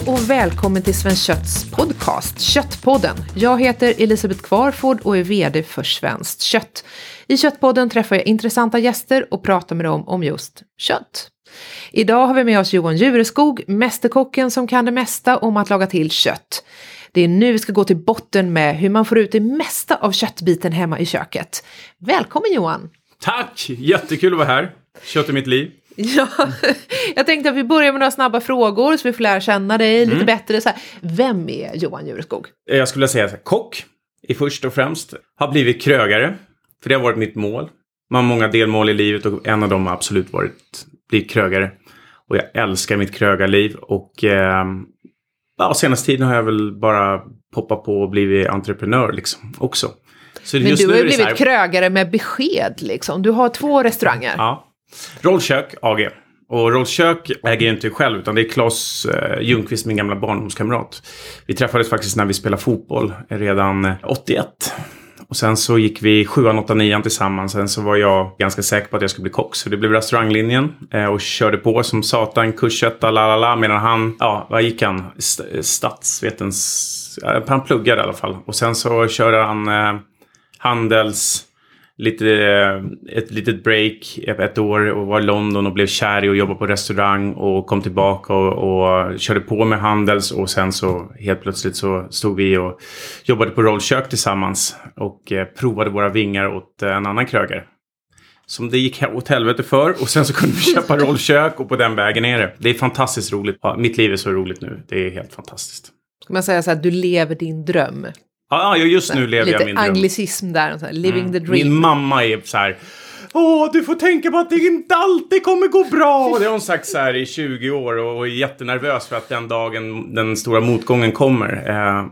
Hej och välkommen till Sven Kötts podcast Köttpodden. Jag heter Elisabeth Kvarford och är VD för Svenskt Kött. I Köttpodden träffar jag intressanta gäster och pratar med dem om just kött. Idag har vi med oss Johan Jureskog, mästerkocken som kan det mesta om att laga till kött. Det är nu vi ska gå till botten med hur man får ut det mesta av köttbiten hemma i köket. Välkommen Johan! Tack! Jättekul att vara här. Kött i mitt liv. Ja, jag tänkte att vi börjar med några snabba frågor så vi får lära känna dig lite bättre. Så här, vem är Johan Jureskog? Jag skulle säga här, kock är först och främst. Har blivit krögare, för det har varit mitt mål. Man har många delmål i livet och en av dem har absolut varit bli krögare. Och jag älskar mitt krögarliv och eh, ja, senaste tiden har jag väl bara poppat på och blivit entreprenör liksom också. Så Men du har ju blivit här... krögare med besked liksom. Du har två restauranger. Ja. Rollkök AG. Och Rollkök äger jag inte själv utan det är Claes eh, Ljungqvist, min gamla barndomskamrat. Vi träffades faktiskt när vi spelade fotboll redan eh, 81. Och sen så gick vi 7 8 9 tillsammans. Sen så var jag ganska säker på att jag skulle bli kock. Så det blev restauranglinjen. Eh, och körde på som satan, kursetta, la la la. Medan han, ja, vad gick han? Statsvetens... Eh, han pluggade i alla fall. Och sen så körde han eh, handels lite, eh, ett litet break ett år och var i London och blev kär i att jobba på restaurang och kom tillbaka och, och körde på med Handels och sen så helt plötsligt så stod vi och jobbade på rollkök tillsammans och eh, provade våra vingar åt eh, en annan krögare. Som det gick åt helvete för och sen så kunde vi köpa rollkök och på den vägen är det. Det är fantastiskt roligt. Ja, mitt liv är så roligt nu. Det är helt fantastiskt. Ska man säga så här, du lever din dröm? Ja, just nu lever jag min dröm. Lite anglicism där, så här, living mm. the dream. Min mamma är så här, Åh, du får tänka på att det inte alltid kommer gå bra. Och det har hon sagt så här i 20 år och är jättenervös för att den dagen den stora motgången kommer. Eh,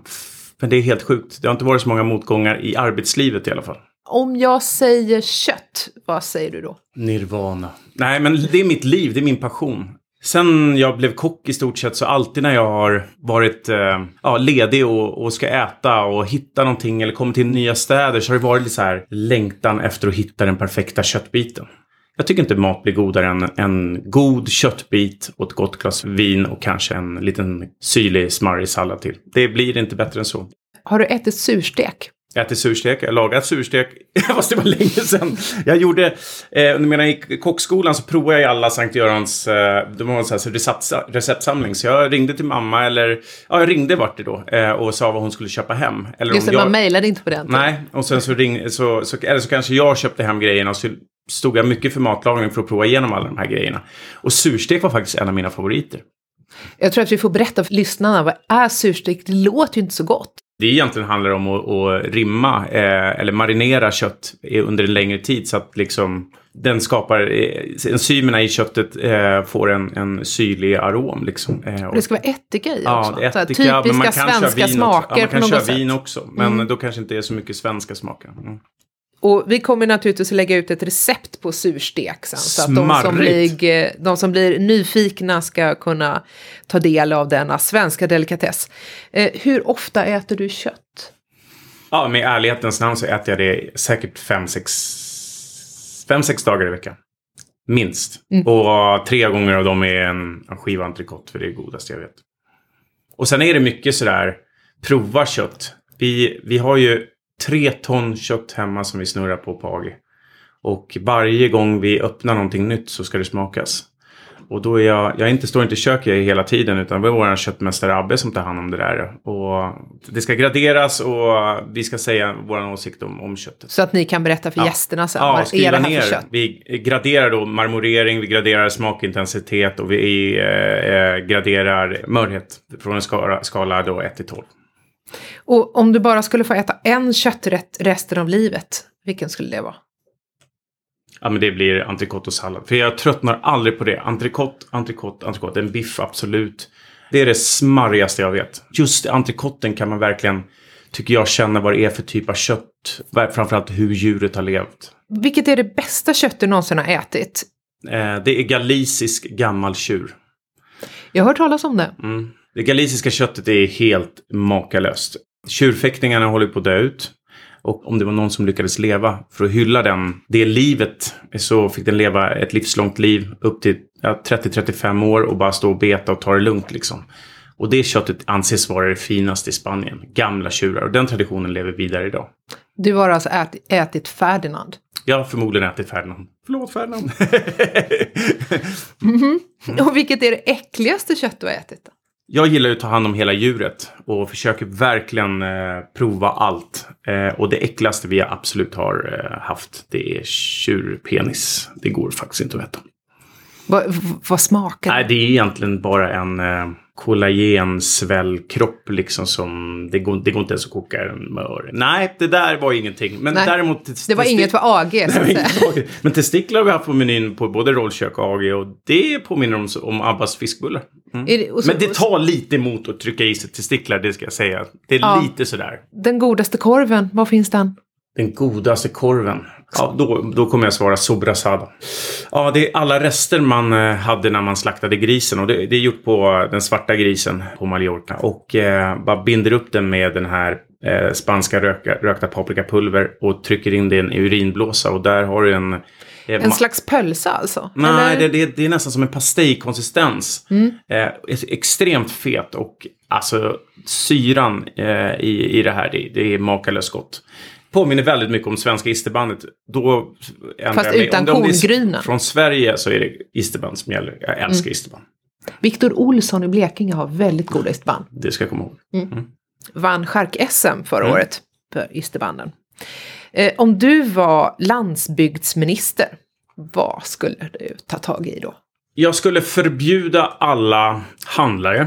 men det är helt sjukt. Det har inte varit så många motgångar i arbetslivet i alla fall. Om jag säger kött, vad säger du då? Nirvana. Nej, men det är mitt liv, det är min passion. Sen jag blev kock i stort sett så alltid när jag har varit eh, ja, ledig och, och, ska äta och hitta någonting eller kommer till nya städer så har det varit lite så här längtan efter att hitta den perfekta köttbiten. Jag tycker inte mat blir godare än en god köttbit och ett gott glas vin och kanske en liten syrlig smarrig sallad till. Det blir inte bättre än så. Har du ätit surstek? Ätit surstek, jag lagat surstek, fast det var länge sedan. Jag gjorde, eh, under mina i kockskolan så provade jag alla Sankt Görans, eh, det var en sån här receptsamling. Så jag ringde till mamma, eller, ja jag ringde vart det då, eh, och sa vad hon skulle köpa hem. Eller Just det, jag, man mejlade inte på den tiden. Nej, och sen så ringde, så, så, eller så kanske jag köpte hem grejerna och så stod jag mycket för matlagning för att prova igenom alla de här grejerna. Och surstek var faktiskt en av mina favoriter. Jag tror att vi får berätta för lyssnarna, vad är surstek? Det låter ju inte så gott. Det egentligen handlar om att, att rimma eh, eller marinera kött under en längre tid så att liksom den skapar, eh, enzymerna i köttet eh, får en, en syrlig arom. Liksom. Eh, det ska vara ättika i ja, också? Ättika, typiska men man kan svenska smaker ja, man kan köra vin också, men mm. då kanske inte är så mycket svenska smaker. Mm. Och vi kommer naturligtvis att lägga ut ett recept på surstek sen. Så att de som, blir, de som blir nyfikna ska kunna ta del av denna svenska delikatess. Eh, hur ofta äter du kött? Ja, med ärlighetens namn så äter jag det säkert fem, sex, fem, sex dagar i veckan. Minst. Mm. Och tre gånger av dem är en, en skiva entrecote, för det är godast jag vet. Och sen är det mycket sådär, prova kött. Vi, vi har ju tre ton kött hemma som vi snurrar på på AG. Och varje gång vi öppnar någonting nytt så ska det smakas. Och då är jag, jag inte, står inte i köket hela tiden utan det är vår köttmästare Abbe som tar hand om det där. Och det ska graderas och vi ska säga vår åsikt om, om köttet. Så att ni kan berätta för ja. gästerna sen ja, vad är det här ner. för kött? Vi graderar då marmorering, vi graderar smakintensitet och vi eh, eh graderar mörhet från en skala, skala då 1 till 12. Och om du bara skulle få äta en kötträtt resten av livet, vilken skulle det vara? Ja men det blir entrecote och sallad. För jag tröttnar aldrig på det. Entrecote, entrecote, entrecote. En biff absolut. Det är det smarrigaste jag vet. Just entrecoten kan man verkligen, tycker jag, känna vad det är för typ av kött. Framförallt hur djuret har levt. Vilket är det bästa kött du någonsin har ätit? Eh, det är galicisk gammal tjur. Jag har hört talas om det. Mm. Det galiciska köttet är helt makalöst. Tjurfäktningarna håller på att dö ut. Och om det var någon som lyckades leva för att hylla den, det livet så fick den leva ett livslångt liv upp till ja, 30-35 år och bara stå och beta och ta det lugnt liksom. Och det köttet anses vara det finaste i Spanien. Gamla tjurar. Och den traditionen lever vidare idag. Du har alltså ätit, ätit Ferdinand? Jag har förmodligen ätit Ferdinand. Förlåt Ferdinand. mm -hmm. Och vilket är det äckligaste kött du har ätit? Då? Jag gillar att ta hand om hela djuret och försöker verkligen eh, prova allt. Eh, och det äckligaste vi absolut har eh, haft det är tjurpenis. Det går faktiskt inte att äta. Va, vad smakar det? Nej, det är egentligen bara en eh, kollagensvällkropp liksom som det går, det går inte ens att koka en mör. Nej, det där var ingenting. Men Nej, däremot... Det var inget för AG. Nej, men testiklar har vi haft på menyn på både rollkök och AG och det påminner om, om Abbas fiskbullar. Mm. Det, så, men det tar lite emot att trycka i sig testiklar, det ska jag säga. Det är ja. lite sådär. Den godaste korven, var finns den? Den godaste korven. Ja, då, då kommer jag svara sobrasada. Ja, det är alla rester man eh, hade när man slaktade grisen. Och det, det är gjort på den svarta grisen på Mallorca. Och eh, bara binder upp den med den här eh, spanska röka, rökta paprikapulver och trycker in det i en urinblåsa. Och där har du en... Eh, en slags pölsa alltså? Nej, det, det, det, är nästan som en pastejkonsistens. Mm. Eh, extremt fet och alltså syran i, i det här, det, det är makalöst gott påminner väldigt mycket om svenska isterbandet. Då Fast utan kongrynen. Från Sverige så är det isterband som gäller. Jag älskar mm. isterband. Viktor Olsson i Blekinge har väldigt goda isterband. Det ska jag komma ihåg. Mm. Mm. Vann Chark-SM förra mm. året för isterbanden. Eh, om du var landsbygdsminister, vad skulle du ta tag i då? Jag skulle förbjuda alla handlare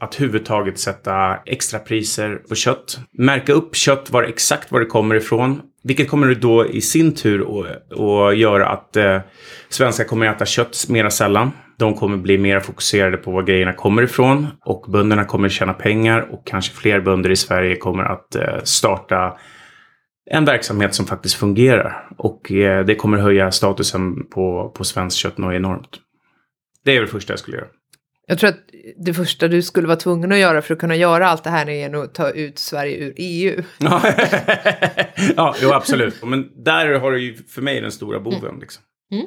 att huvudtaget sätta extrapriser på kött. Märka upp kött, var exakt var det kommer ifrån. Vilket kommer då i sin tur att göra att eh, svenskar kommer att äta kött mera sällan. De kommer bli mer fokuserade på var grejerna kommer ifrån och bönderna kommer tjäna pengar och kanske fler bönder i Sverige kommer att eh, starta en verksamhet som faktiskt fungerar. Och eh, det kommer höja statusen på, på svenskt kött något enormt. Det är det första jag skulle göra. Jag tror att det första du skulle vara tvungen att göra för att kunna göra allt det här är att ta ut Sverige ur EU. ja, jo, absolut. Men där har du ju för mig den stora boven. Mm. Liksom. Mm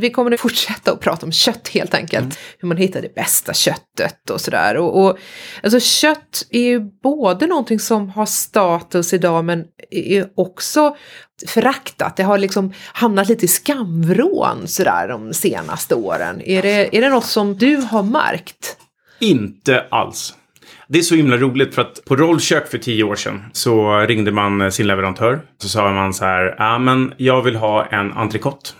vi kommer att fortsätta att prata om kött helt enkelt. Mm. Hur man hittar det bästa köttet och sådär. Och, och, alltså kött är ju både någonting som har status idag men är också föraktat. Det har liksom hamnat lite i skamvrån sådär de senaste åren. Är det, är det något som du har märkt? Inte alls. Det är så himla roligt för att på Rollkök för tio år sedan så ringde man sin leverantör. Så sa man så här, ja men jag vill ha en entrecote.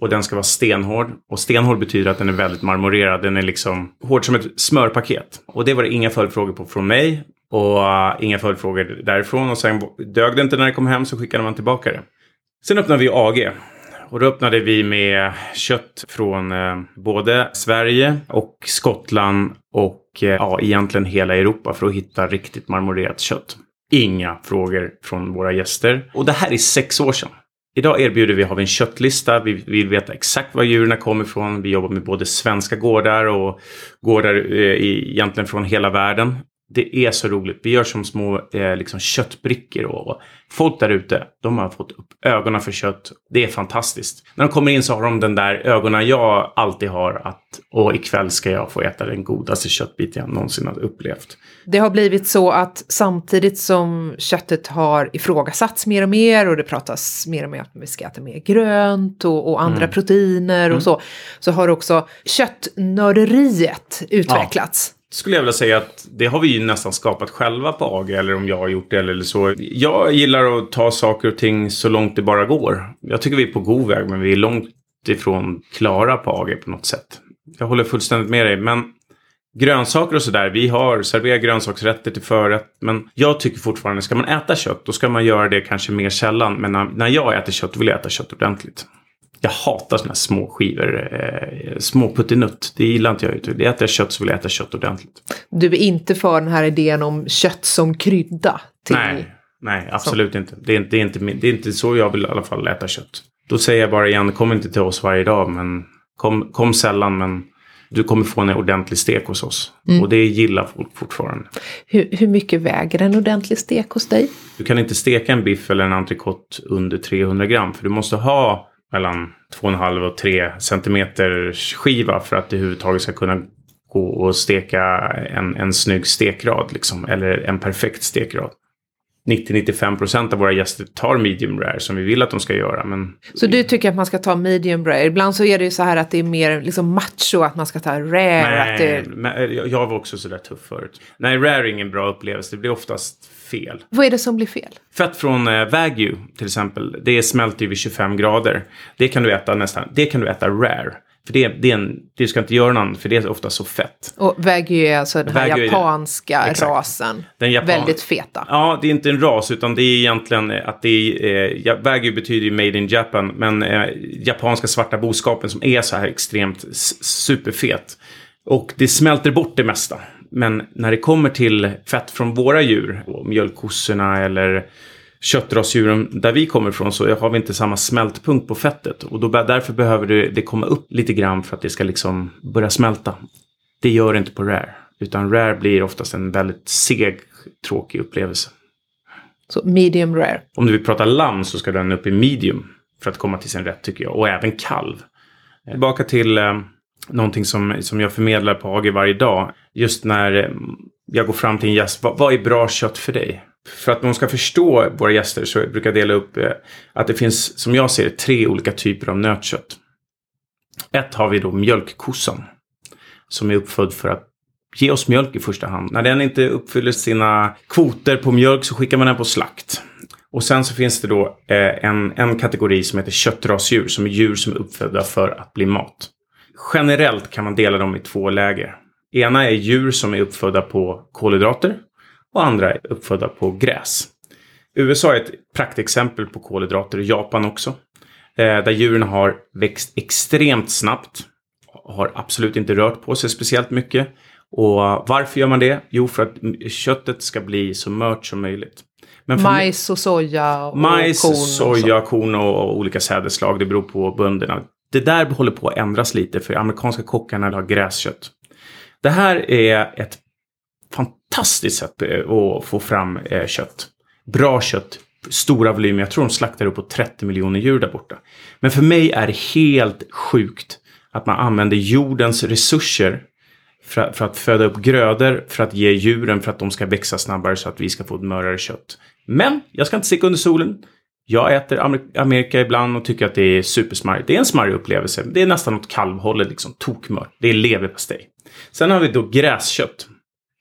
Och den ska vara stenhård. Och stenhård betyder att den är väldigt marmorerad. Den är liksom hård som ett smörpaket. Och det var det inga följdfrågor på från mig. Och uh, inga följdfrågor därifrån. Och sen dög det inte när det kom hem så skickade man tillbaka det. Sen öppnade vi AG. Och då öppnade vi med kött från eh, både Sverige och Skottland och eh, ja, egentligen hela Europa för att hitta riktigt marmorerat kött. Inga frågor från våra gäster. Och det här är sex år sedan. Idag erbjuder vi, har vi en köttlista. Vi vill veta exakt var djuren kommer ifrån. Vi jobbar med både svenska gårdar och gårdar eh, egentligen från hela världen det är så roligt. Vi gör som små eh, liksom köttbrickor och folk där ute, de har fått upp ögonen för kött. Det är fantastiskt. När de kommer in så har de den där ögonen jag alltid har att och ikväll ska jag få äta den godaste köttbiten jag någonsin har upplevt. Det har blivit så att samtidigt som köttet har ifrågasatts mer och mer och det pratas mer och mer att vi ska äta mer grönt och, och andra mm. proteiner och mm. så, så har också köttnörderiet utvecklats. Ja skulle jag vilja säga att det har vi ju nästan skapat själva på AG. Eller om jag har gjort det eller så. Jag gillar att ta saker och ting så långt det bara går. Jag tycker vi är på god väg men vi är långt ifrån klara på AG på något sätt. Jag håller fullständigt med dig. Men grönsaker och sådär. Vi har serverat grönsaksrätter till förrätt. Men jag tycker fortfarande, ska man äta kött då ska man göra det kanske mer sällan. Men när, när jag äter kött vill jag äta kött ordentligt. Jag hatar sådana här små skivor. Eh, små puttinutt. Det gillar inte jag. Äter jag kött så vill jag äta kött ordentligt. Du är inte för den här idén om kött som krydda? Till... Nej, nej absolut inte. Det är inte, det, är inte. det är inte så jag vill i alla fall äta kött. Då säger jag bara igen, kom inte till oss varje dag. Men kom, kom sällan men du kommer få en ordentlig stek hos oss. Mm. Och det gillar folk fortfarande. Hur, hur, mycket väger en ordentlig stek hos dig? Du kan inte steka en biff eller en entrecote under 300 gram. För du måste ha mellan 2,5 och 3 centimeter skiva för att det överhuvudtaget ska kunna gå och steka en, en snygg stekrad liksom, eller en perfekt stekrad. 90-95% av våra gäster tar medium rare som vi vill att de ska göra. Men... Så du tycker att man ska ta medium rare? Ibland så är det ju så här att det är mer liksom macho att man ska ta rare. Nej, att det... men jag var också sådär tuff förut. Nej, rare är ingen bra upplevelse. Det blir oftast fel. Vad är det som blir fel? Fett från eh, Wagyu till exempel. Det smälter ju vid 25 grader. Det kan du äta nästan. Det kan du äta rare. För det, det är en, du ska inte göra någon, för det är ofta så fett. Och Wagyu är alltså den här Wagyu japanska Exakt. rasen. Den japan- Väldigt feta. Ja, det är inte en ras utan det är egentligen att det är, eh, Wagyu betyder ju made in Japan, men eh, japanska svarta boskapen som är så här extremt superfet. Och det smälter bort det mesta. Men när det kommer till fett från våra djur, mjölkkossorna eller köttrasdjuren där vi kommer ifrån så har vi inte samma smältpunkt på fettet. Och då, därför behöver det, det komma upp lite grann för att det ska liksom börja smälta. Det gör det inte på rare. Utan rare blir oftast en väldigt seg, tråkig upplevelse. Så medium rare. Om du vill prata lamm så ska den upp i medium. För att komma till sin rätt tycker jag. Och även kalv. Tillbaka till eh, någonting som, som jag förmedlar på AG varje dag. Just när eh, jag går fram till en gäst. Vad, vad är bra kött för dig? För att de ska förstå våra gäster så brukar jag dela upp eh, att det finns, som jag ser det, tre olika typer av nötkött. Ett har vi då mjölkkossan. Som är uppfödd för att ge oss mjölk i första hand. När den inte uppfyller sina kvoter på mjölk så skickar man den på slakt. Och sen så finns det då eh, en, en kategori som heter köttrasdjur. Som är djur som är uppfödda för att bli mat. Generellt kan man dela dem i två läger. Ena är djur som är uppfödda på kolhydrater. Och andra är uppfödda på gräs. USA är ett praktexempel på kolhydrater. Japan också. Eh, där djuren har växt extremt snabbt. Har absolut inte rört på sig speciellt mycket. Och varför gör man det? Jo, för att köttet ska bli så mört som möjligt. Majs och soja och Majs, korn. så. soja, korn och, och olika sädesslag. Det beror på bönderna. Det där håller på att ändras lite för amerikanska kockarna vill ha gräskött. Det här är ett fantastiskt sätt eh, att få fram eh, kött. Bra kött, stora volymer. Jag tror de slaktar upp på 30 miljoner djur där borta. Men för mig är det helt sjukt att man använder jordens resurser för, för att föda upp grödor, för att ge djuren för att de ska växa snabbare så att vi ska få ett mörare kött. Men jag ska inte sticka under solen. Jag äter Amer- Amerika ibland och tycker att det är supersmarrigt. Det är en smarrig upplevelse. Det är nästan åt kalvhållet, liksom tokmört. Det är leverpastej. Sen har vi då gräskött.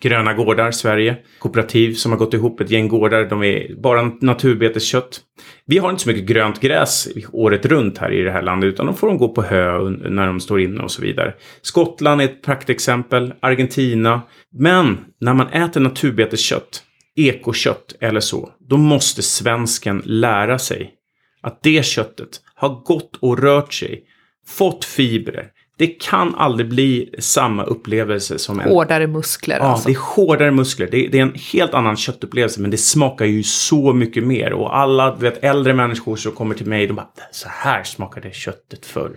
Gröna gårdar, Sverige. Kooperativ som har gått ihop ett gäng gårdar. De är bara naturbeteskött. Vi har inte så mycket grönt gräs året runt här i det här landet. Utan då får de gå på hö när de står inne och så vidare. Skottland är ett praktexempel. Argentina. Men när man äter naturbeteskött, ekokött eller så. Då måste svensken lära sig att det köttet har gått och rört sig. Fått fibrer. Det kan aldrig bli samma upplevelse som en Hårdare muskler Ja, alltså. det är hårdare muskler. Det är, det är en helt annan köttupplevelse men det smakar ju så mycket mer. Och alla du vet, äldre människor som kommer till mig de bara så här smakade köttet förr.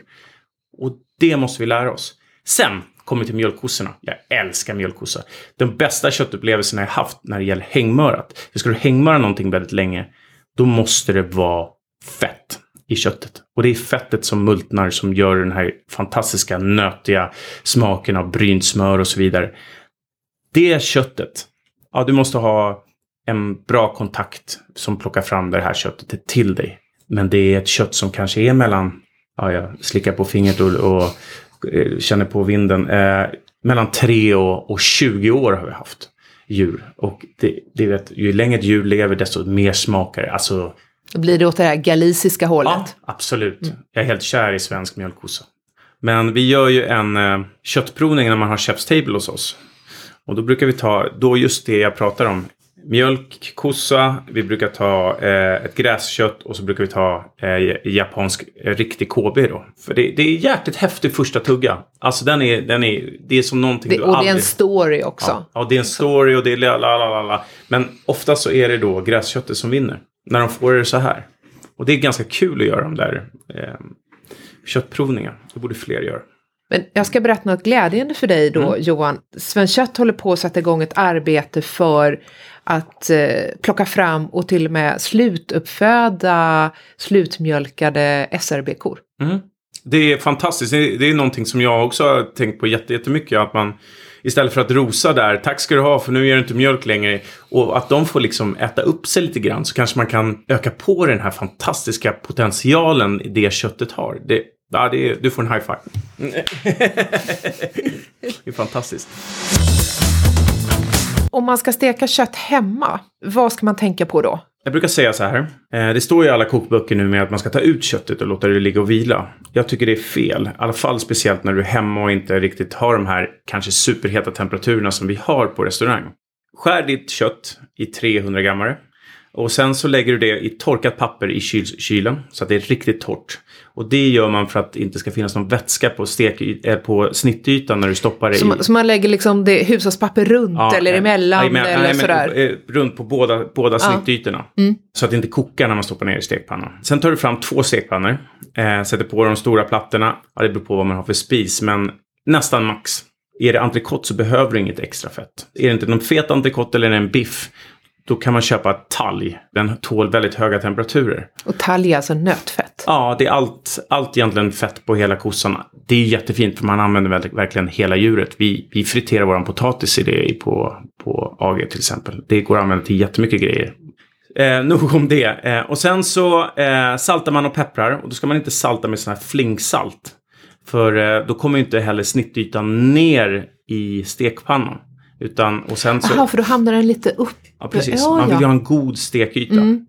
Och det måste vi lära oss. Sen kommer till mjölkkossorna. Jag älskar mjölkkossa. De bästa köttupplevelserna jag haft när det gäller hängmörat. För ska du hängmöra någonting väldigt länge då måste det vara fett i köttet. Och det är fettet som multnar som gör den här fantastiska nötiga smaken av brynt smör och så vidare. Det köttet, ja du måste ha en bra kontakt som plockar fram det här köttet till dig. Men det är ett kött som kanske är mellan, ja jag slickar på fingret och, och känner på vinden, eh, mellan 3 och, och 20 år har vi haft djur. Och det, det vet, ju längre ett djur lever desto mer smakar det. Alltså, blir det åt det här galiciska hållet. Ja, absolut. Jag är helt kär i svensk mjölkkossa. Men vi gör ju en eh, köttprovning när man har Chef's Table hos oss. Och då brukar vi ta då just det jag pratar om. Mjölk, kossa, vi brukar ta eh, ett gräskött och så brukar vi ta eh, japansk eh, riktig KB då. För det, det är jäkligt häftig första tugga. Alltså den är, den är, det är som någonting Det, du och det är aldrig... en story också. Ja, ja, det är en story och det är la, la, la, la. Men ofta så är det då gräsköttet som vinner. När de får det så här. Och det är ganska kul att göra de där eh, köttprovningarna. Det borde fler göra. Men jag ska berätta något glädjande för dig då, Mm. Johan. Svenskt Kött håller på att sätta igång ett arbete för att eh, plocka fram och till och med slutuppföda slutmjölkade SRB-kor. Mm. Det är fantastiskt. Det är, någonting som jag också har tänkt på jättemycket. Att man istället för att rosa där, tack ska du ha för nu ger du inte mjölk längre. Och att de får liksom äta upp sig lite grann så kanske man kan öka på den här fantastiska potentialen det köttet har. Det, ja, det är, du får en high five. det är fantastiskt. Om man ska steka kött hemma, vad ska man tänka på då? Jag brukar säga så här. Eh, det står i alla kokböcker nu med att man ska ta ut köttet och låta det ligga och vila. Jag tycker det är fel. I alla fall speciellt när du är hemma och inte riktigt har de här kanske superheta temperaturerna som vi har på restaurang. Skär ditt kött i 300 grammare. Och sen så lägger du det i torkat papper i kyl kylen så att det är riktigt torrt. Och det gör man för att det inte ska finnas någon vätska på, stek äh, på snittytan när du stoppar det så, i. Man, så man lägger liksom det hushållspapper runt ja, eller emellan? Nej, men, eller nej, sådär. Eh, runt på båda, båda ja. snittytorna. Mm. Så att det inte kokar när man stoppar ner i stekpannan. Sen tar du fram två stekpannor. Eh, sätter på de stora plattorna. Ja, det beror på vad man har för spis. Men nästan max. Är det entrecote så behöver du inget extra fett. Är det inte någon fet entrecote eller en biff då kan man köpa talg. Den tål väldigt höga temperaturer. Och talg är alltså nötfett? Ja, det är allt, allt egentligen fett på hela kossan. Det är jättefint för man använder verkligen hela djuret. Vi, vi friterar vår potatis i det på, på AG till exempel. Det går att använda till jättemycket grejer. Eh, nog om det. Eh, och sen så eh, saltar man och pepprar. Och då ska man inte salta med sån här flingsalt. För eh, då kommer inte heller snittytan ner i stekpannan. Utan, och sen så... Jaha, för då hamnar den lite upp. Ja, precis. Ja, Man vill ju ha en god stekyta. Mm.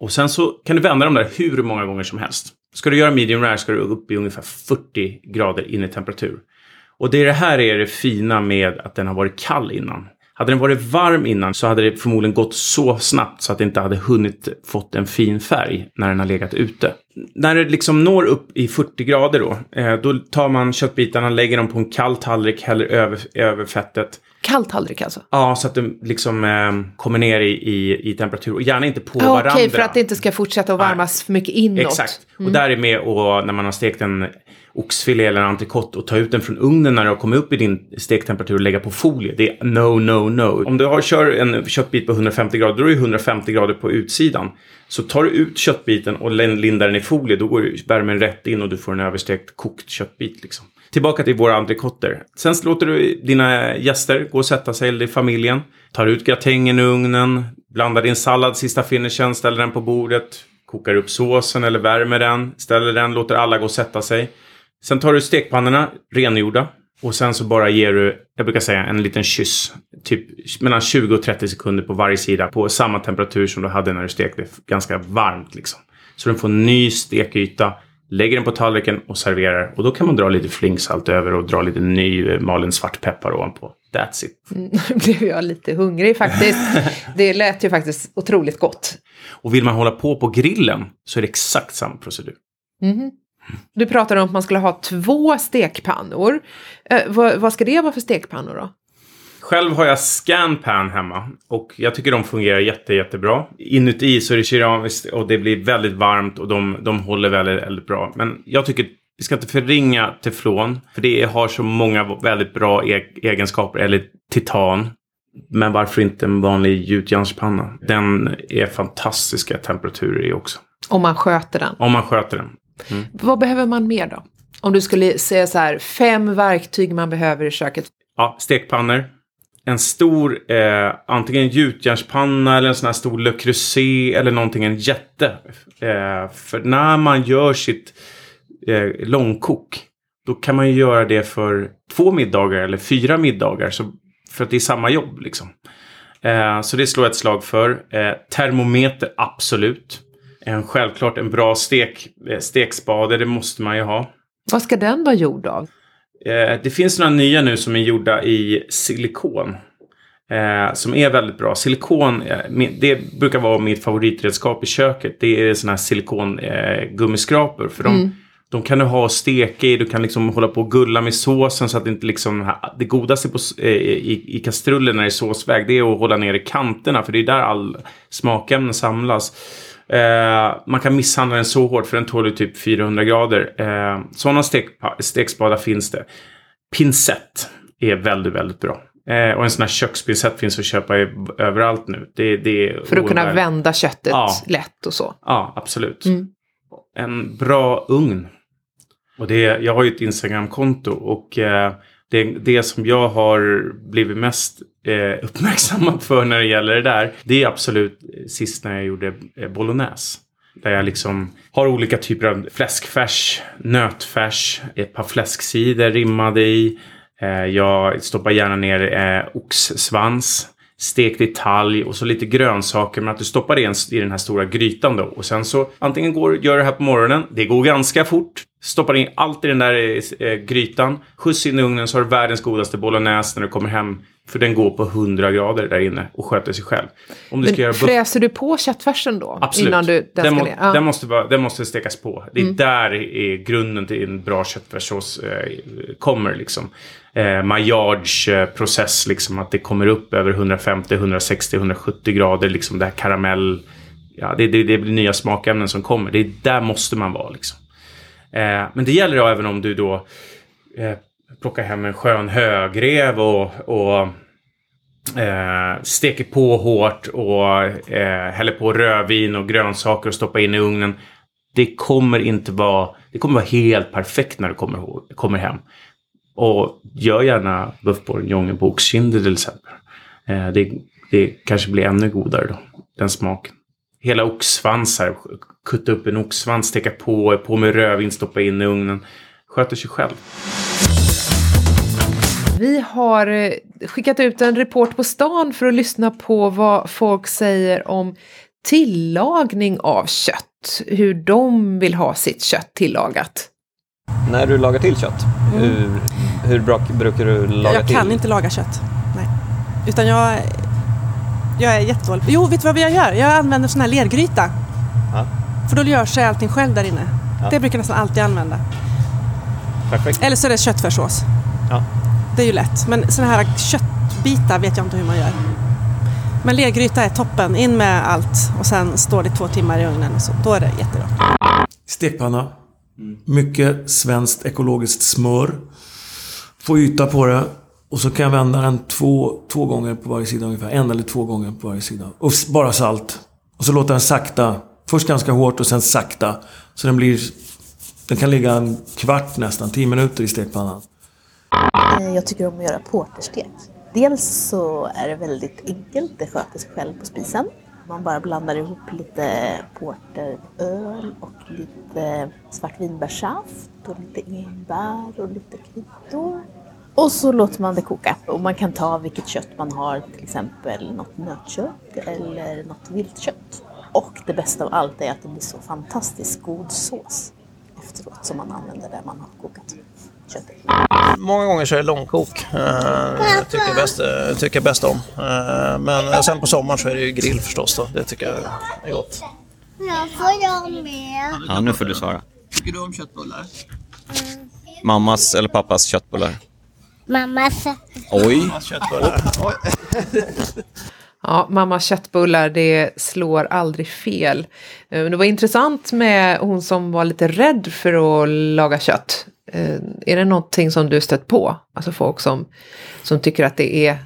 Och sen så kan du vända dem där hur många gånger som helst. Ska du göra medium rare ska du upp i ungefär 40 grader in i temperatur. Och det, det här är det fina med att den har varit kall innan. Hade den varit varm innan så hade det förmodligen gått så snabbt så att det inte hade hunnit fått en fin färg när den har legat ute. När det liksom når upp i 40 grader då, eh, då tar man köttbitarna, lägger dem på en kall tallrik, häller över, över fettet. Kall tallrik alltså? Ja, så att de liksom eh, kommer ner i, i, i, temperatur och gärna inte på ah, varandra. Okej, för att det inte ska fortsätta att varmas Nej. för mycket inåt. Exakt. Mm. Och där är med och när man har stekt en oxfilé eller antikott entrecote och ta ut den från ugnen när du har kommit upp i din stektemperatur och lägga på folie. Det är no, no, no. Om du har, kör en köttbit på 150 grader, då är det 150 grader på utsidan. Så tar du ut köttbiten och lindar den i folie, då går värmen rätt in och du får en överstekt kokt köttbit. Liksom. Tillbaka till våra entrecoter. Sen låter du dina gäster gå och sätta sig, eller familjen. Tar ut gratängen ur ugnen, blandar din sallad, sista finishen, ställer den på bordet. Kokar upp såsen eller värmer den, ställer den, låter alla gå och sätta sig. Sen tar du stekpannorna, rengjorda. Och sen så bara ger du, jag brukar säga en liten kyss. Typ mellan 20 och 30 sekunder på varje sida. På samma temperatur som du hade när du stekte. Ganska varmt liksom. Så du får en ny stekyta. Lägger den på tallriken och serverar. Och då kan man dra lite flingsalt över och dra lite ny eh, malen svartpeppar ovanpå. That's it. Mm, nu blev jag lite hungrig faktiskt. det lät ju faktiskt otroligt gott. Och vill man hålla på på grillen så är det exakt samma procedur. Mm. Du pratade om att man skulle ha två stekpannor. Eh, vad, vad, ska det vara för stekpannor då? Själv har jag Scanpan hemma och jag tycker de fungerar jätte, jättebra. Inuti så är det keramiskt och det blir väldigt varmt och de, de håller väldigt, väldigt bra. Men jag tycker vi ska inte förringa teflon för det har så många väldigt bra e egenskaper. Eller titan. Men varför inte en vanlig gjutjärnspanna? Den är fantastiska temperaturer i också. Om man sköter den? Om man sköter den. Mm. Vad behöver man mer då? Om du skulle säga så här, fem verktyg man behöver i köket. Ja, stekpannor. En stor, eh, antingen gjutjärnspanna eller en sån här stor Le Creuset eller någonting, en jätte. Eh, för när man gör sitt eh, långkok, då kan man ju göra det för två middagar eller fyra middagar. Så, för att det är samma jobb liksom. Eh, så det slår jag ett slag för. Eh, termometer, absolut. En, självklart en bra stek, eh, stekspade, det måste man ju ha. Vad ska den vara gjord av? Eh, det finns några nya nu som är gjorda i silikon. Eh, som är väldigt bra. Silikon, eh, det brukar vara mitt favoritredskap i köket. Det är sådana här silikongummiskrapor. Eh, för de, mm. de kan du ha och steka i. Du kan liksom hålla på och gulla med såsen så att det inte liksom... Det godaste på, i, i kastrullen när det är såsväg det är att hålla ner i kanterna. För det är där all smakämnen samlas. Eh, man kan misshandla den så hårt för den tål ju typ 400 grader. Eh, sådana stek, stekspadar finns det. Pinsett är väldigt, väldigt bra. Eh, och en sån här kökspinsett finns att köpa i, överallt nu. Det, det för att kunna vända köttet ja. lätt och så. Ja, absolut. Mm. En bra ugn. Och det, jag har ju ett Instagramkonto och eh, det, det som jag har blivit mest eh, uppmärksammad för när det gäller det där. Det är absolut sist när jag gjorde eh, bolognese. Där jag liksom har olika typer av fläskfärs, nötfärs, ett par fläsksidor rimmade i. Eh, jag stoppar gärna ner eh, oxsvans stekt i talg och så lite grönsaker. Men att du stoppar det i den här stora grytan då. Och sen så antingen går, gör det här på morgonen. Det går ganska fort. Stoppar in allt i den där eh, grytan. Skjuts in i ugnen så har du världens godaste bolognese när du kommer hem. För den går på 100 grader där inne och sköter sig själv. Om du Men ska göra fräser du på köttfärsen då? Absolut. Innan du, den, den, må, ja. den, måste vara, den måste stekas på. Det är mm. där är grunden till en bra köttfärssås eh, kommer. Liksom. Eh, Maillards eh, process, liksom, att det kommer upp över 150, 160, 170 grader. Liksom det här karamell. Ja, det, det, det blir nya smakämnen som kommer. Det är där måste man vara. Liksom. Eh, men det gäller då även om du då eh, plockar hem en skön högrev och, och eh, steker på hårt och eh, häller på rödvin och grönsaker och stoppar in i ugnen. Det kommer inte vara, det kommer vara helt perfekt när du kommer, kommer hem. Och gör gärna buff bourguignon på oxkinder till exempel. Eh, det, det kanske blir ännu godare då, den smaken. Hela oxsvansar, kutta upp en oxsvans, steka på, på med rödvin, stoppa in i ugnen. Sköter sig själv. Vi har eh, skickat ut en report på stan för att lyssna på vad folk säger om tillagning av kött. Hur de vill ha sitt kött tillagat. När du lagar till kött, mm. hur, hur brukar du laga jag till? Jag kan inte laga kött. Nej. Utan jag, jag är jättedålig. Jo, vet du vad jag gör? Jag använder sån här lergryta. Ja. För då gör sig allting själv där inne. Ja. Det brukar jag nästan alltid använda. Perfekt. Eller så är det köttfärssås. Ja. Det är ju lätt. Men såna här köttbitar vet jag inte hur man gör. Men lergryta är toppen. In med allt och sen står det två timmar i ugnen. Så då är det jättebra. Stekpanna. Mycket svenskt ekologiskt smör. Få yta på det. Och så kan jag vända den två, två gånger på varje sida ungefär. En eller två gånger på varje sida. Och bara salt. Och så låter den sakta. Först ganska hårt och sen sakta. Så den blir... Den kan ligga en kvart nästan, tio minuter i stekpannan. Eh, jag tycker om att göra porterstek. Dels så är det väldigt enkelt, det sköter sig själv på spisen. Man bara blandar ihop lite porteröl och lite svartvinbärssaft och lite enbär och lite kryddor. Och så låter man det koka. Och man kan ta vilket kött man har, till exempel något nötkött eller något viltkött. Och det bästa av allt är att det blir så fantastiskt god sås efteråt som man använder där man har kokat köttet. Många gånger så är det långkok. Uh, tycker, bäst, uh, tycker jag bäst om. Uh, men sen på sommaren så är det ju grill förstås. Då. Det tycker jag är gott. Ja, får jag med? Ja, nu får du svara. Tycker du om köttbullar? Mm. Mammas eller pappas köttbullar? Mammas. Oj! Ja, mammas köttbullar, det slår aldrig fel. Det var intressant med hon som var lite rädd för att laga kött. Eh, är det någonting som du stött på? Alltså folk som, som tycker att det är,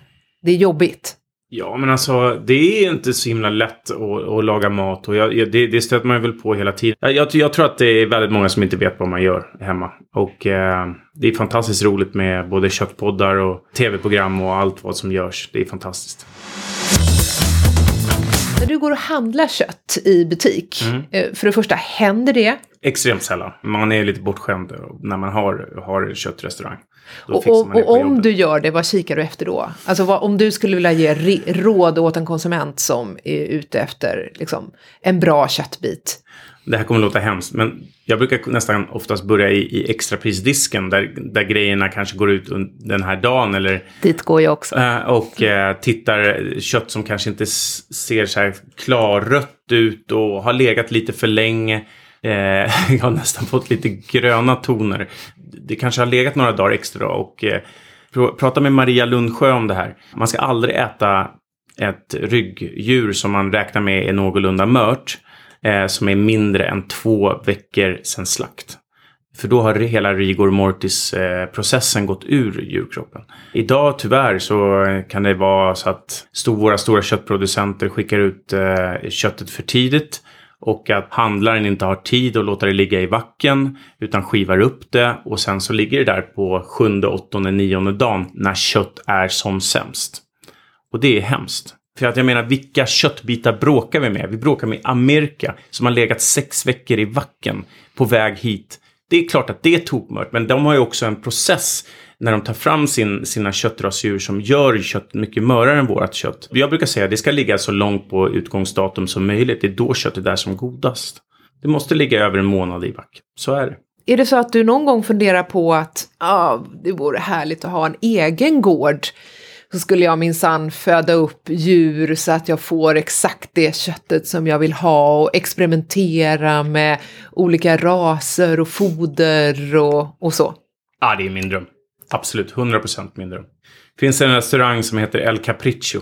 det är jobbigt? Ja, men alltså det är inte så himla lätt att, att laga mat och jag, det, det stöter man väl på hela tiden. Jag, jag, tror att det är väldigt många som inte vet vad man gör hemma. Och eh, det är fantastiskt roligt med både köttpoddar och tv-program och allt vad som görs. Det är fantastiskt. När du går och handlar kött i butik, mm. Eh, för det första, händer det? Extremt sällan. Man är lite bortskämd när man har, har köttrestaurang. och, och, och om du gör det, vad kikar du efter då? Alltså vad, om du skulle vilja ge råd åt en konsument som är ute efter liksom, en bra köttbit. Det här kommer låta hemskt, men jag brukar nästan oftast börja i, i extraprisdisken där, där grejerna kanske går ut den här dagen. Eller, Dit går jag också. Eh, och eh, tittar kött som kanske inte ser så här klarrött ut och har legat lite för länge. Eh, jag har nästan fått lite gröna toner. Det kanske har legat några dagar extra och eh, prata med Maria Lundsjö om det här. Man ska aldrig äta ett rygddjur som man räknar med är någorlunda mört. Eh, som är mindre än två veckor sedan slakt. För då har hela rigor mortis eh, processen gått ur djurkroppen. Idag tyvärr så kan det vara så att våra stora köttproducenter skickar ut eh, köttet för tidigt och att handlaren inte har tid att låta det ligga i vacken utan skivar upp det och sen så ligger det där på sjunde, åttonde, nionde dagen när kött är som sämst. Och det är hemskt. För att jag menar, vilka köttbitar bråkar vi med? Vi bråkar med Amerika som har legat sex veckor i vacken på väg hit. Det är klart att det är tokmört, men de har ju också en process när de tar fram sin, sina köttrasdjur som gör köttet mycket mörare än vårt kött. Jag brukar säga att det ska ligga så långt på utgångsdatum som möjligt. Det är då köttet är som godast. Det måste ligga över en månad i back. Så är det. Är det så att du någon gång funderar på att ah, det vore härligt att ha en egen gård? Så skulle jag minsann föda upp djur så att jag får exakt det köttet som jag vill ha och experimentera med olika raser och foder och, och så. Ja, det är min dröm. Absolut, 100% min dröm. Det finns en restaurang som heter El Capriccio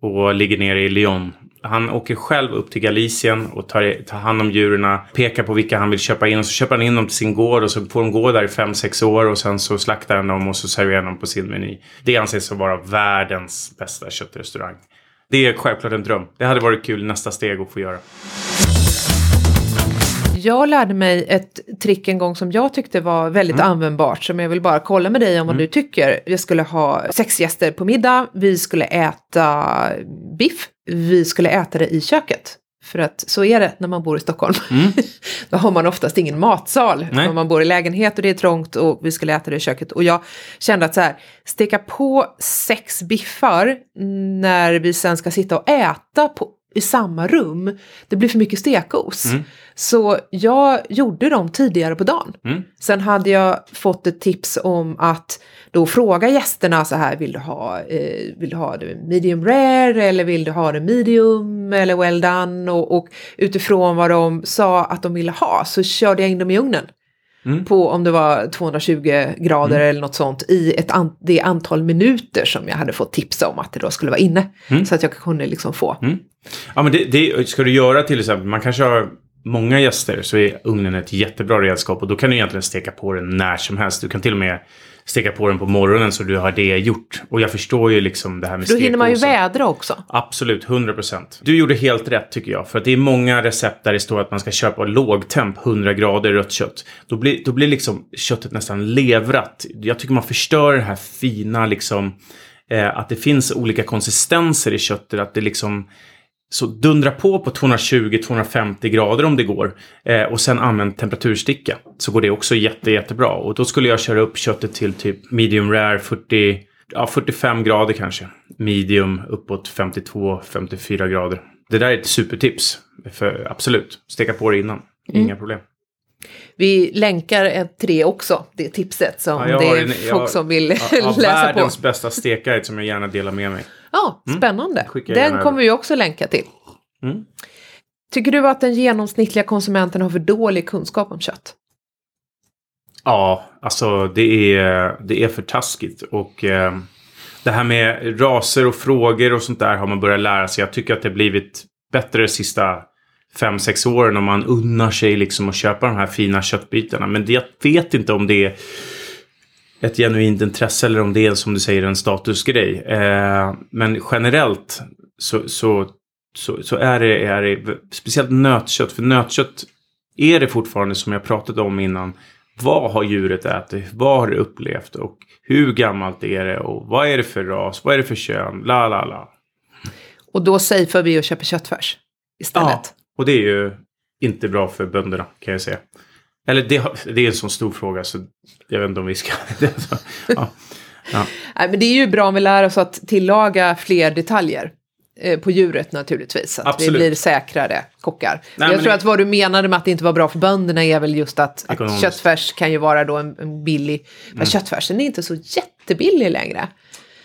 och ligger nere i Lyon. Han åker själv upp till Galicien och tar, tar hand om djuren, pekar på vilka han vill köpa in och så köper han in dem till sin gård och så får de gå där i 5-6 år och sen så slaktar han dem och så serverar han dem på sin meny. Det anses vara världens bästa köttrestaurang. Det är självklart en dröm. Det hade varit kul nästa steg att få göra. Jag lärde mig ett trick en gång som jag tyckte var väldigt Mm. användbart som jag vill bara kolla med dig om vad du tycker. Jag skulle ha sex gäster på middag, vi skulle äta biff, vi skulle äta det i köket. För att så är det när man bor i Stockholm. Då har man oftast ingen matsal. Mm. Nej. Om man bor i lägenhet och det är trångt och vi skulle äta det i köket. Och jag kände att så här, steka på sex biffar när vi sen ska sitta och äta på, i samma rum, det blir för mycket stekos. Mm. Så jag gjorde dem tidigare på dagen. Mm. Sen hade jag fått ett tips om att då fråga gästerna så här, vill du ha, eh, vill du ha det medium rare eller vill du ha det medium eller well done? Och, och utifrån vad de sa att de ville ha så körde jag in dem i ugnen. Mm. På om det var 220 grader eller något sånt i ett an- det antal minuter som jag hade fått tips om att det då skulle vara inne. Så att jag kunde liksom få. Ja, men det, det ska du göra till exempel. Man kanske har många gäster så är ugnen ett jättebra redskap. Och då kan du egentligen steka på den när som helst. Du kan till och med steka på den på morgonen så du har det gjort. Och jag förstår ju liksom det här med Då hinner man ju vädra också. Absolut, 100%. Du gjorde helt rätt tycker jag. För att det är många recept där det står att man ska köpa lågtemp 100 grader rött kött. Då blir, då blir liksom köttet nästan levrat. Jag tycker man förstör det här fina liksom. Eh, att det finns olika konsistenser i köttet. Att det liksom så dundra på på 220-250 grader om det går. Eh, och sen använd temperatursticka. Så går det också jätte, jättebra. Och då skulle jag köra upp köttet till typ medium rare 40, ja, 45 grader kanske. Medium uppåt 52-54 grader. Det där är ett supertips. För absolut, steka på det innan. Inga problem. Vi länkar ett till det också, det tipset som Ja, det har är en- folk jag- som vill Ja, läsa världens på. bästa stekguide som jag gärna delar med mig. Ja, spännande. Skickar jag Den kommer vi också länka till. Mm. Tycker du att den genomsnittliga konsumenten har för dålig kunskap om kött? Ja, alltså det är, det är för taskigt. Och eh, det här med raser och frågor och sånt där har man börjat lära sig. Jag tycker att det har blivit bättre de sista fem, sex åren om man unnar sig liksom att köpa de här fina köttbitarna. Men det, jag vet inte om det är ett genuint intresse eller om det är som du säger en statusgrej. Eh, men generellt så, så, så, så är, det, är det speciellt nötkött. För nötkött är det fortfarande som jag pratade om innan. Vad har djuret ätit? Vad har det upplevt? Och hur gammalt är det? Och vad är det för ras? Vad är det för kön? La, la, la. Och då safear vi och köper köttfärs istället. Och det är ju inte bra för bönderna kan jag säga. Eller det, det är en sån stor fråga så jag vet inte om vi ska... ja. Nej, men det är ju bra om vi lär oss att tillaga fler detaljer. eh, På djuret naturligtvis, så att Absolut. vi blir säkrare kockar. Nej, jag tror att vad du menade med att det inte var bra för bönderna är väl just att, att köttfärs kan ju vara då en, en billig... Mm. Men köttfärsen är inte så jättebillig längre.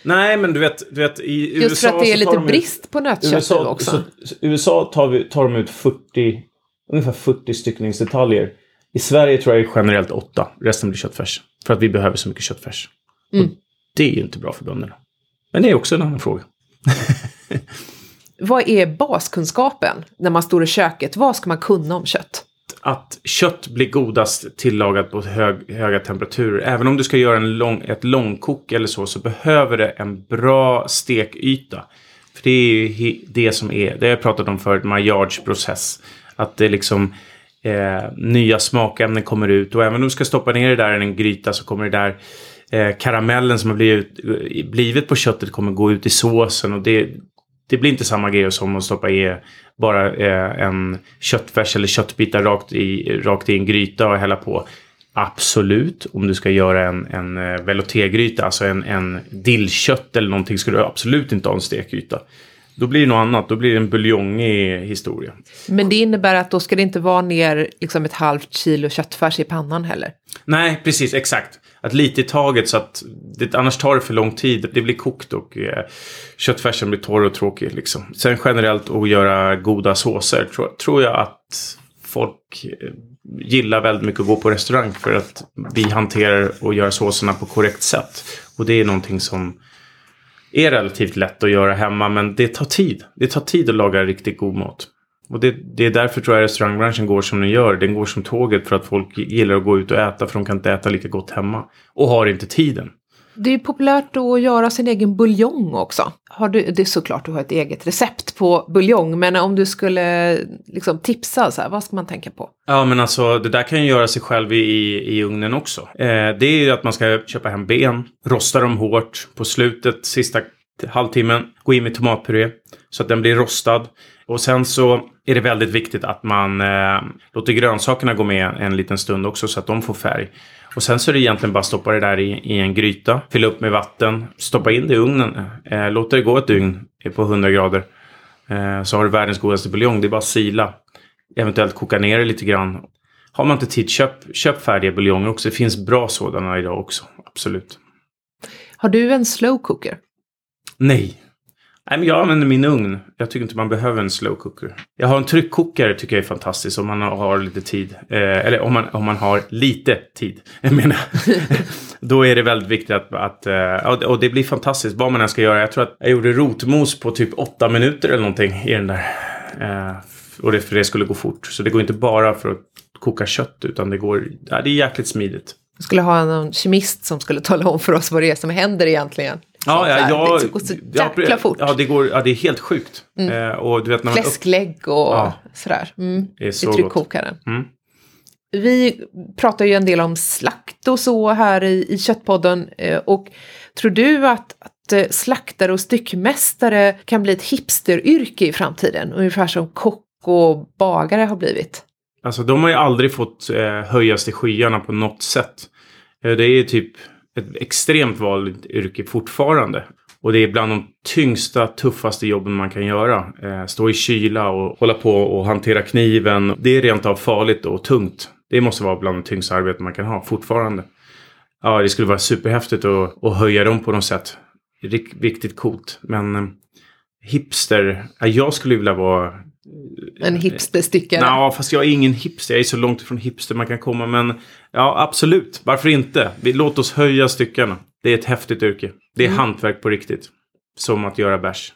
Nej, men du vet, du vet i Just USA för att det är lite de ut- brist på nötkött USA, också. så, så, USA tar, vi, tar de ut 40, ungefär 40 styckningsdetaljer. I Sverige tror jag generellt 8. Resten blir köttfärs. För att vi behöver så mycket köttfärs. Mm. Och det är ju inte bra för bönderna. Men det är också en annan fråga. Vad är baskunskapen när man står i köket? Vad ska man kunna om kött? Att kött blir godast tillagat på hög, höga temperaturer. Även om du ska göra en lång, ett långkok eller så, så behöver det en bra stekyta. För det är ju det som är, det har jag pratat om förut, Maillards process. Att det liksom eh, nya smakämnen kommer ut. Och även om du ska stoppa ner det där i en gryta så kommer det där eh, karamellen som har blivit, blivit på köttet kommer gå ut i såsen. Och det, det blir inte samma grej som att stoppa i bara eh, en köttfärs eller köttbitar rakt i, rakt i en gryta och hälla på. Absolut, om du ska göra en, en eh, velouté-gryta, alltså en, en dillkött eller någonting, ska du absolut inte ha en stekyta. Då blir det något annat, då blir det en buljongig historia. Men det innebär att då ska det inte vara ner liksom ett halvt kilo köttfärs i pannan heller? Nej, precis, exakt. Att lite i taget så att det, annars tar det för lång tid. Det blir kokt och eh, köttfärsen blir torr och tråkig liksom. Sen generellt att göra goda såser tror, tror jag att folk eh, gillar väldigt mycket att gå på restaurang för att vi hanterar och gör såserna på korrekt sätt. Och det är någonting som är relativt lätt att göra hemma men det tar tid. Det tar tid att laga riktigt god mat. Och det, det är därför tror jag restaurangbranschen går som den gör. Den går som tåget för att folk gillar att gå ut och äta för de kan inte äta lika gott hemma. Och har inte tiden. Det är populärt att göra sin egen buljong också. Har du, det är såklart du har ett eget recept på buljong, men om du skulle liksom tipsa, så här, vad ska man tänka på? Ja, men alltså det där kan ju göra sig själv i, i ugnen också. Eh, det är ju att man ska köpa hem ben, rosta dem hårt på slutet, sista halvtimmen, gå in med tomatpuré så att den blir rostad. Och sen så är det väldigt viktigt att man eh, låter grönsakerna gå med en liten stund också så att de får färg. Och sen så är det egentligen bara att stoppa det där i, i en gryta, fylla upp med vatten, stoppa in det i ugnen, eh, låta det gå ett dygn på 100 grader. Eh, så har du världens godaste buljong, det är bara att sila. Eventuellt koka ner det lite grann. Har man inte tid, köp, köp färdiga buljonger också. Det finns bra sådana idag också, absolut. Har du en slow cooker? Nej, Nej, men jag använder min ugn. Jag tycker inte man behöver en slow cooker. Jag har en tryckkokare tycker jag är fantastiskt om man har lite tid. Eh, eller om man, om man har lite tid. Jag menar. Då är det väldigt viktigt att, att eh, och det blir fantastiskt vad man än ska göra. Jag tror att jag gjorde rotmos på typ åtta minuter eller någonting i den där. Eh, och det, för det skulle gå fort. Så det går inte bara för att koka kött utan det går, ja, det är jäkligt smidigt. Jag skulle ha någon kemist som skulle tala om för oss vad det är som händer egentligen. Ja, ja, ja, det går så jäkla ja, fort. Ja, det, går, ja, det är helt sjukt. Mm. Eh, och du vet, när man Fläsklägg och Ja. sådär. Mm. Det är så I tryckkokaren. Mm. Vi pratar ju en del om slakt och så här i, i Köttpodden. eh, Och tror du att, att eh, slaktare och styckmästare kan bli ett hipsteryrke i framtiden? Ungefär som kock och bagare har blivit. Alltså de har ju aldrig fått eh, höjas till skyarna på något sätt. Eh, det är ju typ ett extremt vanligt yrke fortfarande. Och det är bland de tyngsta, tuffaste jobben man kan göra. Eh, stå i kyla och hålla på och hantera kniven. Det är rent av farligt och tungt. Det måste vara bland de tyngsta arbeten man kan ha fortfarande. Ja, det skulle vara superhäftigt att, att höja dem på något sätt. Riktigt coolt. Men eh, hipster, jag skulle vilja vara en hipsterstyckare. Ja, fast jag är ingen hipster. Jag är så långt ifrån hipster man kan komma. Men ja, absolut. Varför inte? Vi, låt oss höja styckarna. Det är ett häftigt yrke. Det är hantverk på riktigt. Som att göra bärs.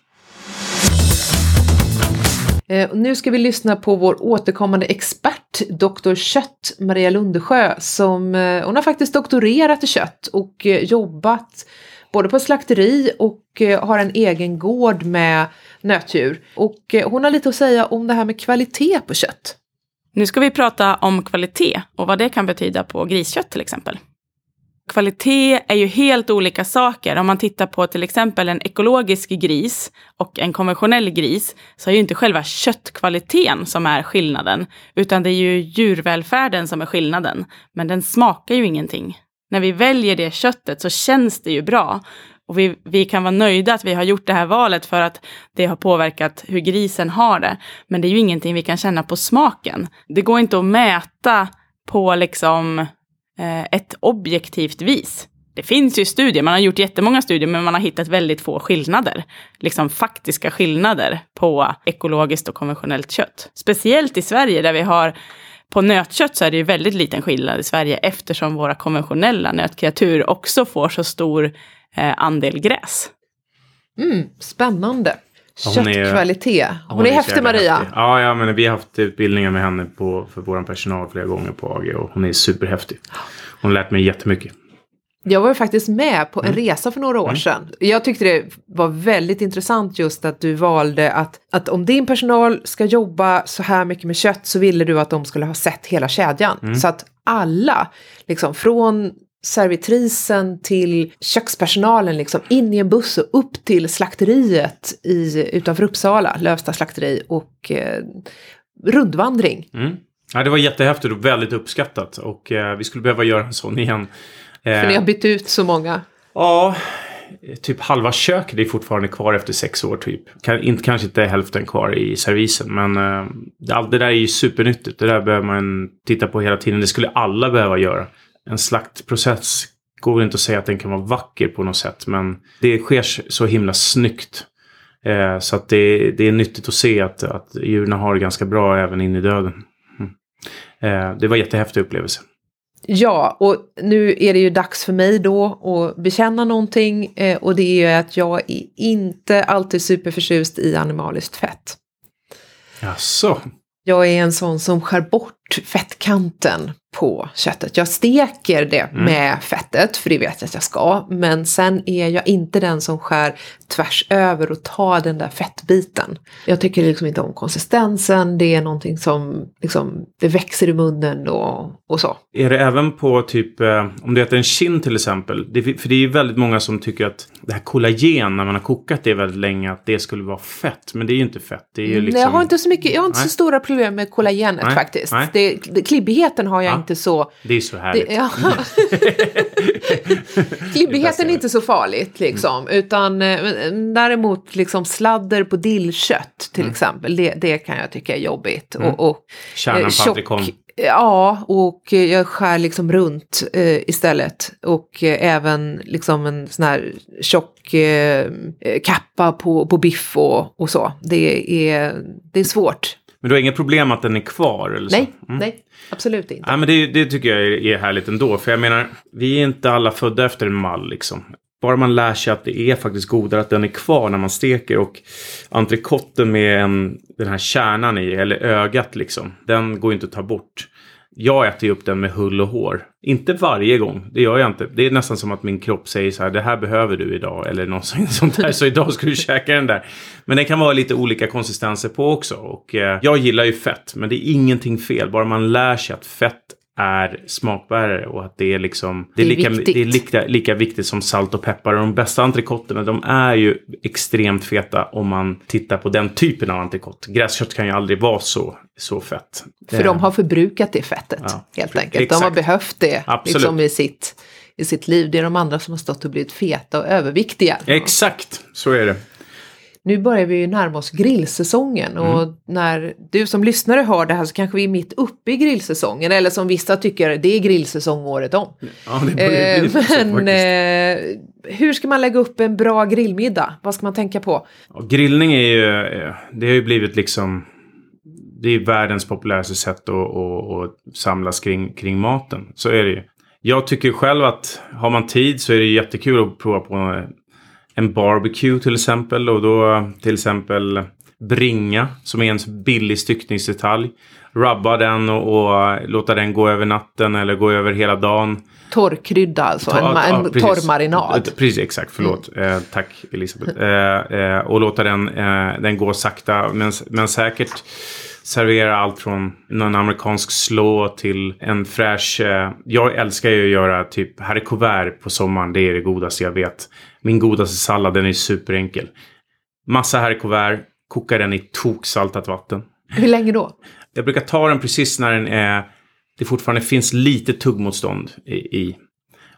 Eh, och nu ska vi lyssna på vår återkommande expert, Dr. Kött, Maria Lundesjö, som eh, hon har faktiskt doktorerat i kött och eh, jobbat både på slakteri och eh, har en egen gård med nötdjur. Och eh, hon har lite att säga om det här med kvalitet på kött. Nu ska vi prata om kvalitet och vad det kan betyda på griskött till exempel. Kvalitet är ju helt olika saker. Om man tittar på till exempel en ekologisk gris och en konventionell gris så är ju inte själva köttkvaliteten som är skillnaden, utan det är ju djurvälfärden som är skillnaden. Men den smakar ju ingenting. När vi väljer det köttet så känns det ju bra. Och vi, vi kan vara nöjda att vi har gjort det här valet för att det har påverkat hur grisen har det. Men det är ju ingenting vi kan känna på smaken. Det går inte att mäta på liksom eh, ett objektivt vis. Det finns ju studier, man har gjort jättemånga studier, men man har hittat väldigt få skillnader. Liksom faktiska skillnader på ekologiskt och konventionellt kött. Speciellt i Sverige där vi har på nötkött så är det ju väldigt liten skillnad i Sverige eftersom våra konventionella nötkreatur också får så stor andel gräs. Mm, spännande. Ja, hon är- Köttkvalitet. Hon, är häftig Maria. häftig. Ja, ja, men vi har haft utbildningar med henne på, för vår personal flera gånger på AG och hon är superhäftig. Hon lärt mig jättemycket. Jag var ju faktiskt med på en Mm. resa för några år sedan. Jag tyckte det var väldigt intressant just att du valde att, att om din personal ska jobba så här mycket med kött så ville du att de skulle ha sett hela kedjan. Mm. Så att alla, liksom från servitrisen till kökspersonalen liksom in i en buss och upp till slakteriet i, utanför Uppsala, Lövsta slakteri och eh, rundvandring. Mm. Ja, det var jättehäftigt och väldigt uppskattat. Och eh, vi skulle behöva göra en sån igen. Eh, För ni har bytt ut så många. Ja, typ halva köket är fortfarande kvar efter sex år typ. Kan, inte, kanske inte hälften kvar i servisen. Men eh, allt det där är ju supernyttigt. Det där behöver man titta på hela tiden. Det skulle alla behöva göra. En slaktprocess går inte att säga att den kan vara vacker på något sätt. Men det sker så himla snyggt. Eh, så att det, det är nyttigt att se att, att djuren har det ganska bra även in i döden. Mm. Eh, det var en jättehäftig upplevelse. Ja, och nu är det ju dags för mig då att bekänna någonting eh, och det är ju att jag är inte alltid superförtjust i animaliskt fett. Jaså? Jag är en sån som skär bort fettkanten på köttet. Jag steker det Mm. med fettet, för det vet jag att jag ska. Men sen är jag inte den som skär tvärs över och tar den där fettbiten. Jag tycker liksom inte om konsistensen, det är någonting som liksom, det växer i munnen och, och så. Är det även på typ, eh, om du äter en kind till exempel. Det, för det är ju väldigt många som tycker att det här kollagen när man har kokat det väldigt länge, att det skulle vara fett. Men det är ju inte fett. Det är ju liksom... Nej, jag har inte så mycket, jag har inte Nej. så stora problem med kollagenet Nej, faktiskt. nej. Det, det, klibbigheten har jag Ja. inte så... Det är så härligt. Det, ja. klibbigheten är inte så farligt liksom. Utan eh, däremot liksom sladder på dillkött till exempel. Det, det kan jag tycka är jobbigt. Mm. Och, och, Kärnan eh, på tjock- entrecote. Ja, och eh, jag skär liksom runt eh, istället. Och eh, även liksom en sån här tjock eh, kappa på, på biff och, och så. Det är, det är svårt. Men du har inget problem att den är kvar? Eller så? Nej, Mm. nej, absolut inte. Ja, men det, det tycker jag är, är härligt ändå. För jag menar, vi är inte alla födda efter en mall liksom. Bara man lär sig att det är faktiskt godare att den är kvar när man steker. Och entrecoten med en, den här kärnan i, eller ögat liksom. Den går ju inte att ta bort. Jag äter ju upp den med hull och hår. Inte varje gång, det gör jag inte. Det är nästan som att min kropp säger så här, det här behöver du idag. Eller något sånt där, så idag ska du käka den där. Men det kan vara lite olika konsistenser på också. Och eh, jag gillar ju fett, men det är ingenting fel. Bara man lär sig att fett är smakbärare och att det är liksom det är, lika, viktigt. det är lika, lika viktigt som salt och peppar. Och de bästa entrecôterna de är ju extremt feta om man tittar på den typen av entrecote. Gräskött kan ju aldrig vara så, så fett. För de har förbrukat det fettet Ja, helt enkelt. De har exakt. behövt det liksom, i, sitt, i sitt liv. Det är de andra som har stått och blivit feta och överviktiga. Exakt, så är det. Nu börjar vi ju närma oss grillsäsongen och Mm. när du som lyssnare hör det här så kanske vi är mitt uppe i grillsäsongen eller som vissa tycker det är grillsäsong året om. Ja, det börjar Eh, men faktiskt. eh, hur ska man lägga upp en bra grillmiddag? Vad ska man tänka på? Ja, grillning är ju, eh, det har ju blivit liksom, det är världens populäraste sätt att, att, att samlas kring, kring maten. Så är det ju. Jag tycker själv att har man tid så är det jättekul att prova på en barbecue till exempel. Och då till exempel bringa som är en billig styckningsdetalj. Rubba den och, och låta den gå över natten eller gå över hela dagen. Torrkrydda alltså, en, Ja, en precis. torr marinad. Precis, exakt. Förlåt. Eh, tack Elisabeth. Eh, eh, och låta den, eh, den gå sakta men, men säkert. Servera allt från någon amerikansk slå till en fräsch... Eh, jag älskar ju att göra typ haricots på sommaren. Det är det godaste jag vet. Min godaste sallad, den är superenkel. Massa haricots koka den i toksaltat vatten. Hur länge då? Jag brukar ta den precis när den är, det fortfarande finns lite tuggmotstånd i. i.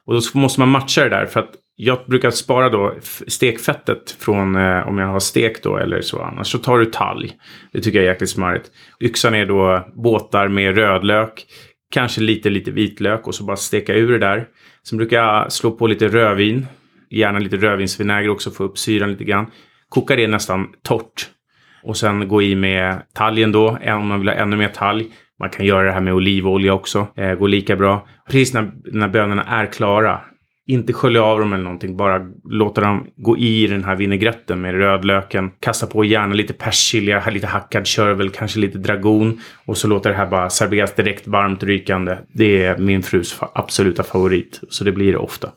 Och då måste man matcha det där för att jag brukar spara då stekfettet från eh, om jag har stek då eller så. Annars så tar du talg. Det tycker jag är jäkligt smarrigt. Yxan är då båtar med rödlök. Kanske lite, lite vitlök och så bara steka ur det där. Sen brukar jag slå på lite rödvin. Gärna lite rödvinsvinäger också, få upp syran lite grann. Koka det nästan torrt. Och sen gå i med talgen då, om man vill ha ännu mer talg. Man kan göra det här med olivolja också, eh, går lika bra. Precis när, när bönorna är klara, Inte skölja av dem eller någonting, bara låta dem gå i den här vinägretten med rödlöken. Kasta på gärna lite persilja, lite hackad körvel, kanske lite dragon. Och så låter det här bara serveras direkt varmt rykande. Det är min frus absoluta favorit, så det blir det ofta.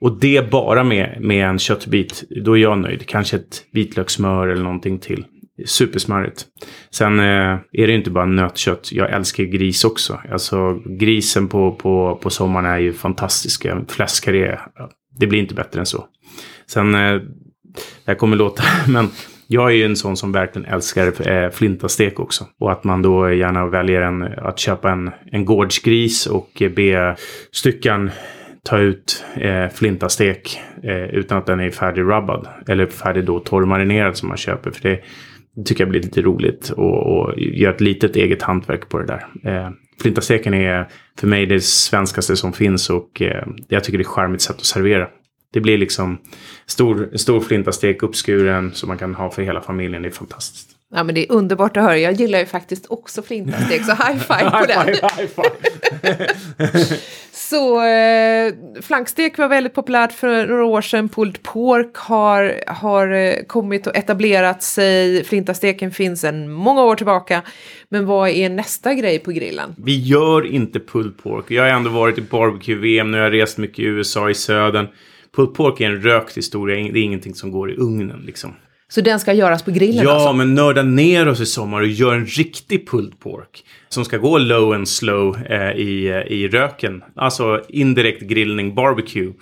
Och det bara med, med en köttbit, då är jag nöjd. Kanske ett vitlökssmör eller någonting till. Supersmarrigt. Sen eh, är det ju inte bara nötkött. Jag älskar gris också. Alltså grisen på, på, på sommaren är ju fantastiska. Fläskkarré, det blir inte bättre än så. Sen, eh, det här kommer låta, men jag är ju en sån som verkligen älskar eh, flintastek också. Och att man då gärna väljer en, att köpa en, en gårdsgris och eh, be styckan ta ut eh, flintastek eh, utan att den är färdigrubbad. Eller färdig då torrmarinerad som man köper. För det, tycker jag blir lite roligt och, och göra ett litet eget hantverk på det där. Eh, flintasteken är för mig det svenskaste som finns och eh, jag tycker det är ett charmigt sätt att servera. Det blir liksom stor, stor flintastek uppskuren som man kan ha för hela familjen. Det är fantastiskt. Ja men det är underbart att höra. Jag gillar ju faktiskt också flintastek så high five på den. high five, high five. Så eh, flankstek var väldigt populärt för några år sedan. Pulled pork har, har eh, kommit och etablerat sig. Flintasteken finns sedan många år tillbaka. Men vad är nästa grej på grillen? Vi gör inte pulled pork. Jag har ändå varit i barbecue-VM nu. Jag har rest mycket i USA, i södern. Pulled pork är en rökt historia. Det är ingenting som går i ugnen liksom. Så den ska göras på grillen Ja, alltså? men nörda ner oss i sommar och gör en riktig pulled pork. Som ska gå low and slow eh, i, eh, i röken. Alltså indirekt grillning, barbecue.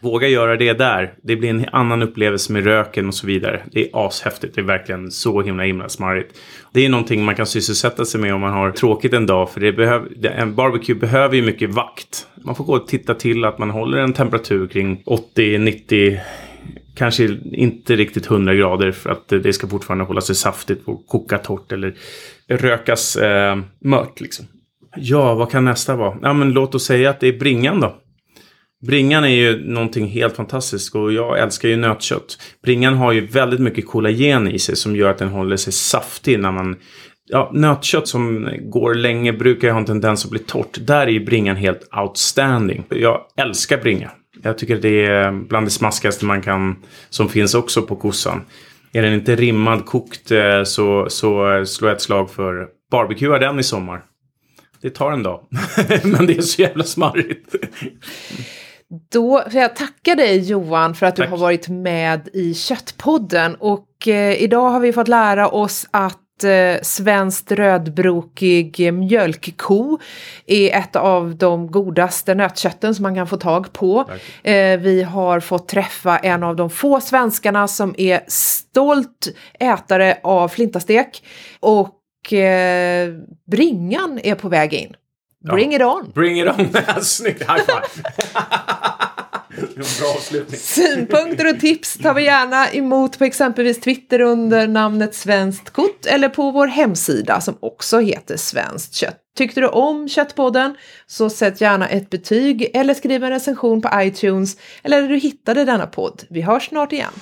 Våga göra det där. Det blir en annan upplevelse med röken och så vidare. Det är ashäftigt. Det är verkligen så himla himla smarrigt. Det är någonting man kan sysselsätta sig med om man har tråkigt en dag. För det behöv, en barbecue behöver ju mycket vakt. Man får gå och titta till att man håller en temperatur kring 80-90 kanske inte riktigt 100 grader för att det ska fortfarande hålla sig saftigt och koka torrt eller rökas eh, mört. Liksom. Ja, vad kan nästa vara? Ja, men låt oss säga att det är bringan då. Bringan är ju någonting helt fantastiskt och jag älskar ju nötkött. Bringan har ju väldigt mycket kollagen i sig som gör att den håller sig saftig när man Ja, nötkött som går länge brukar ju ha en tendens att bli torrt. Där är ju bringan helt outstanding. Jag älskar bringa. Jag tycker det är bland det smaskigaste man kan, som finns också på kossan. Är den inte rimmad, kokt, eh, så, så slår jag ett slag för barbecue den i sommar. Det tar en dag. Men det är så jävla smarrigt. Då får jag tacka dig Johan för att Tack. du har varit med i Köttpodden och eh, idag har vi fått lära oss att eh, svenskt rödbrokig mjölkko är ett av de godaste nötkötten som man kan få tag på. Eh, vi har fått träffa en av de få svenskarna som är stolt ätare av flintastek och eh, bringan är på väg in. Bring it on! Bring it on! Snyggt! High five! Bra avslutning. Synpunkter och tips tar vi gärna emot på exempelvis Twitter under namnet Svenskt Kott eller på vår hemsida som också heter Svenskt Kött. Tyckte du om Köttpodden så sätt gärna ett betyg eller skriv en recension på iTunes eller där du hittade denna podd. Vi hörs snart igen.